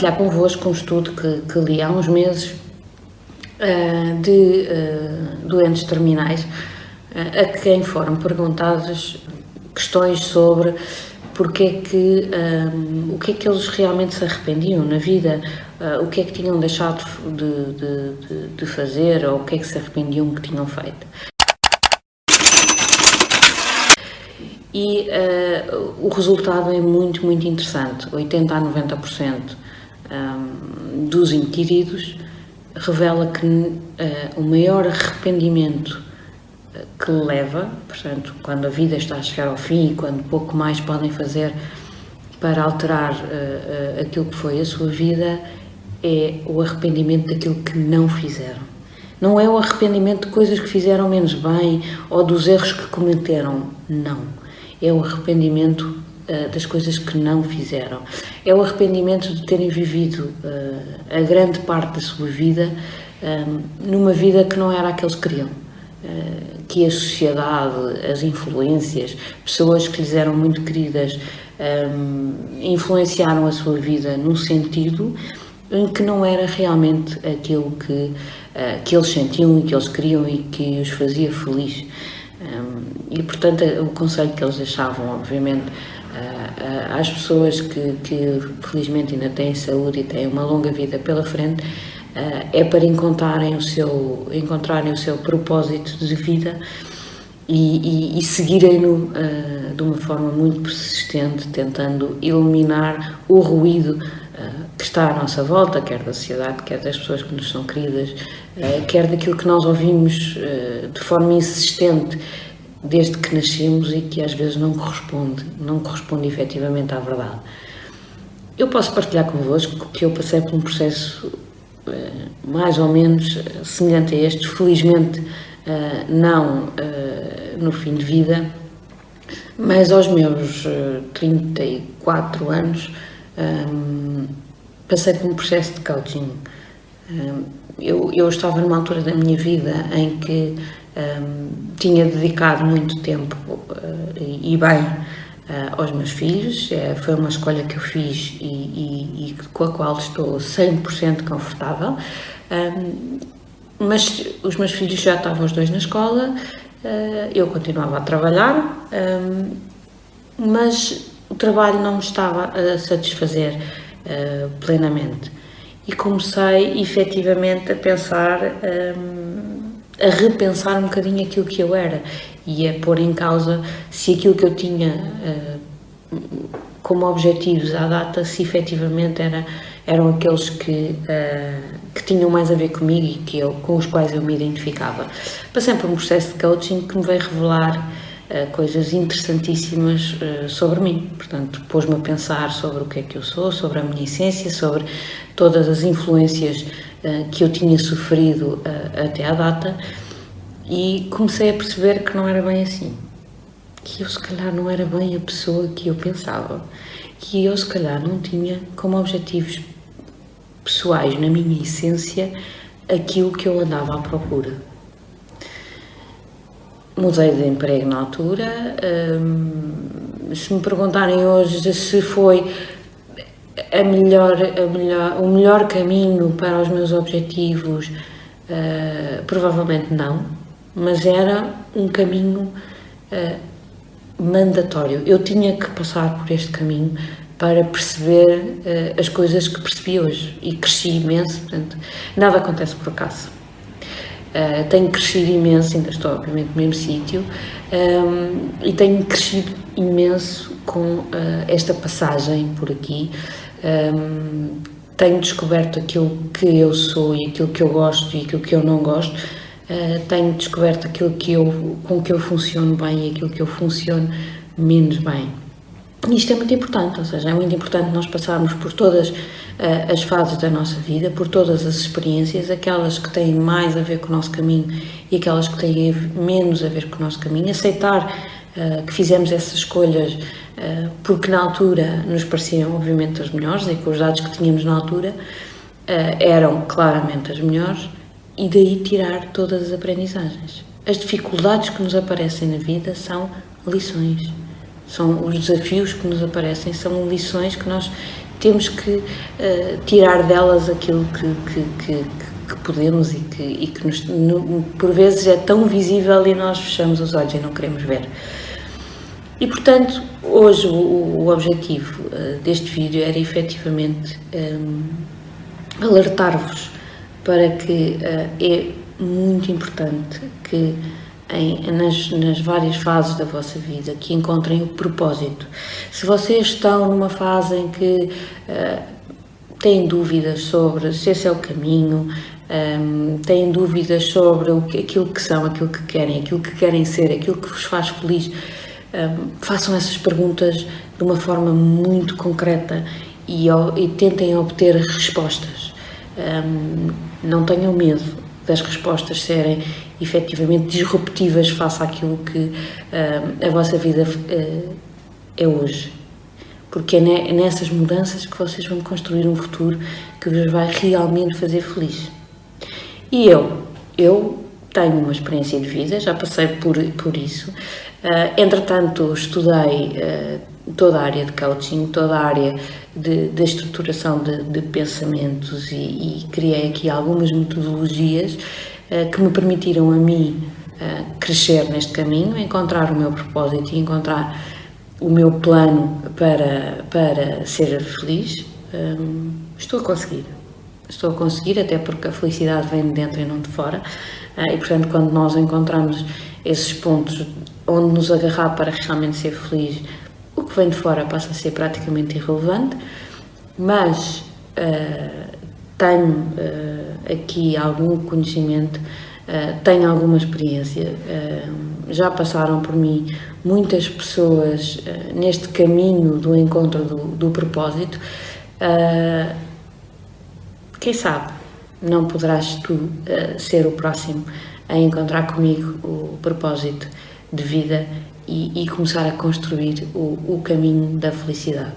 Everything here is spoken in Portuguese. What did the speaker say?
partilhar convosco um estudo que, que li há uns meses uh, de uh, doentes terminais uh, a quem foram perguntadas questões sobre porque é que, o que é que eles realmente se arrependiam na vida, o que é que tinham deixado de, de, de, de fazer ou o que é que se arrependiam que tinham feito. E uh, o resultado é muito, muito interessante. 80 a 90% um, dos inquiridos revela que uh, o maior arrependimento eh, que leva, portanto, quando a vida está a chegar ao fim e quando pouco mais podem fazer para alterar uh, aquilo que foi a sua vida, é o arrependimento daquilo que não fizeram. Não é o arrependimento de coisas que fizeram menos bem ou dos erros que cometeram, não. É o arrependimento das coisas que não fizeram. É o arrependimento de terem vivido uh, a grande parte da sua vida um, numa vida que não era a que eles queriam. Que a sociedade, as influências, pessoas que lhes eram muito queridas, influenciaram a sua vida num sentido em que não era realmente aquilo que, que eles sentiam e que eles queriam e que os fazia feliz. E, portanto, o conselho que eles deixavam, obviamente, às pessoas que, que, felizmente ainda têm saúde e têm uma longa vida pela frente, é para encontrarem o seu, encontrarem o seu propósito de vida e, e, e seguirem-no de uma forma muito persistente, tentando eliminar o ruído que está à nossa volta, quer da sociedade, quer das pessoas que nos são queridas, eh, quer daquilo que nós ouvimos eh, de forma insistente desde que nascemos e que às vezes não corresponde, não corresponde efetivamente à verdade. Eu posso partilhar convosco que eu passei por um processo eh, mais ou menos semelhante a este, felizmente não no fim de vida, mas aos meus 34 anos passei por um processo de coaching. Eu, eu estava numa altura da minha vida em que um, tinha dedicado muito tempo uh, e, e, bem uh, aos meus filhos. Uh, foi uma escolha que eu fiz e, e, e com a qual estou 100% confortável. Um, mas os meus filhos já estavam os dois na escola, eu continuava a trabalhar, um, mas o trabalho não me estava a satisfazer plenamente. E comecei efetivamente a pensar, a repensar um bocadinho aquilo que eu era e a pôr em causa se aquilo que eu tinha uh, como objetivos à data, se efetivamente era, eram aqueles que, uh, que tinham mais a ver comigo e que eu, com os quais eu me identificava. Passei por um processo de coaching que me veio revelar coisas interessantíssimas uh, sobre mim. Portanto, pôs-me a pensar sobre o que é que eu sou, sobre a minha essência, sobre todas as influências uh, que eu tinha sofrido até à data e comecei a perceber que não era bem assim. Que eu, se calhar, não era bem a pessoa que eu pensava. Que eu, se calhar, não tinha como objetivos pessoais, na minha essência, aquilo que eu andava à procura Mudei de emprego na altura. Um, se me perguntarem hoje se foi a melhor, a melhor, o melhor caminho para os meus objetivos, uh, provavelmente não, mas era um caminho uh, mandatório. Eu tinha que passar por este caminho para perceber uh, as coisas que percebi hoje e cresci imenso. Portanto, nada acontece por acaso. Uh, tenho crescido imenso, ainda estou obviamente no mesmo sítio, um, ehm, e tenho crescido imenso com uh, esta passagem por aqui. Um, ehm, tenho descoberto aquilo que eu sou e aquilo que eu gosto e aquilo que eu não gosto. Uh, tenho descoberto aquilo que eu, com que eu funciono bem e aquilo que eu funciono menos bem. Isto é muito importante, ou seja, é muito importante nós passarmos por todas as fases da nossa vida, por todas as experiências, aquelas que têm mais a ver com o nosso caminho e aquelas que têm menos a ver com o nosso caminho, aceitar uh, que fizemos essas escolhas uh, porque na altura nos pareciam, obviamente, as melhores e com os dados que tínhamos na altura eram claramente as melhores e daí tirar todas as aprendizagens. As dificuldades que nos aparecem na vida são lições são os desafios que nos aparecem, são lições que nós temos que uh, tirar delas aquilo que, que, que, que podemos e que, e que nos, no, por vezes é tão visível e nós fechamos os olhos e não queremos ver. E portanto, hoje o, o objetivo uh, deste vídeo era efetivamente um, alertar-vos para que uh, é muito importante que em, nas, nas, várias fases da vossa vida que encontrem o propósito. Se vocês estão numa fase em que uh, têm dúvidas sobre se esse é o caminho, um, têm dúvidas sobre o que, aquilo que são, aquilo que querem, aquilo que querem ser, aquilo que vos faz feliz, um, façam essas perguntas de uma forma muito concreta e, e tentem obter respostas. Um, não tenham medo das respostas serem efetivamente disruptivas face àquilo que uh, a vossa vida uh, é hoje. Porque é, é nessas mudanças que vocês vão construir um futuro que vos vai realmente fazer feliz. E eu? Eu tenho uma experiência de vida, já passei por, por isso. Uh, entretanto, estudei toda a área de coaching, toda a área de estruturação de, de pensamentos e, e, criei aqui algumas metodologias uh, que me permitiram a mim uh, crescer neste caminho, encontrar o meu propósito e encontrar o meu plano para, para ser feliz. Um, estou a conseguir. Estou a conseguir, até porque a felicidade vem de dentro e não de fora. Uh, e portanto, quando nós encontramos esses pontos onde nos agarrar para realmente ser feliz, o que vem de fora passa a ser praticamente irrelevante, mas tenho uh, aqui algum conhecimento, uh, tenho alguma experiência, já passaram por mim muitas pessoas neste caminho do encontro do, do propósito. quem sabe não poderás tu ser o próximo a encontrar comigo o propósito de vida e, e começar a construir o, o caminho da felicidade.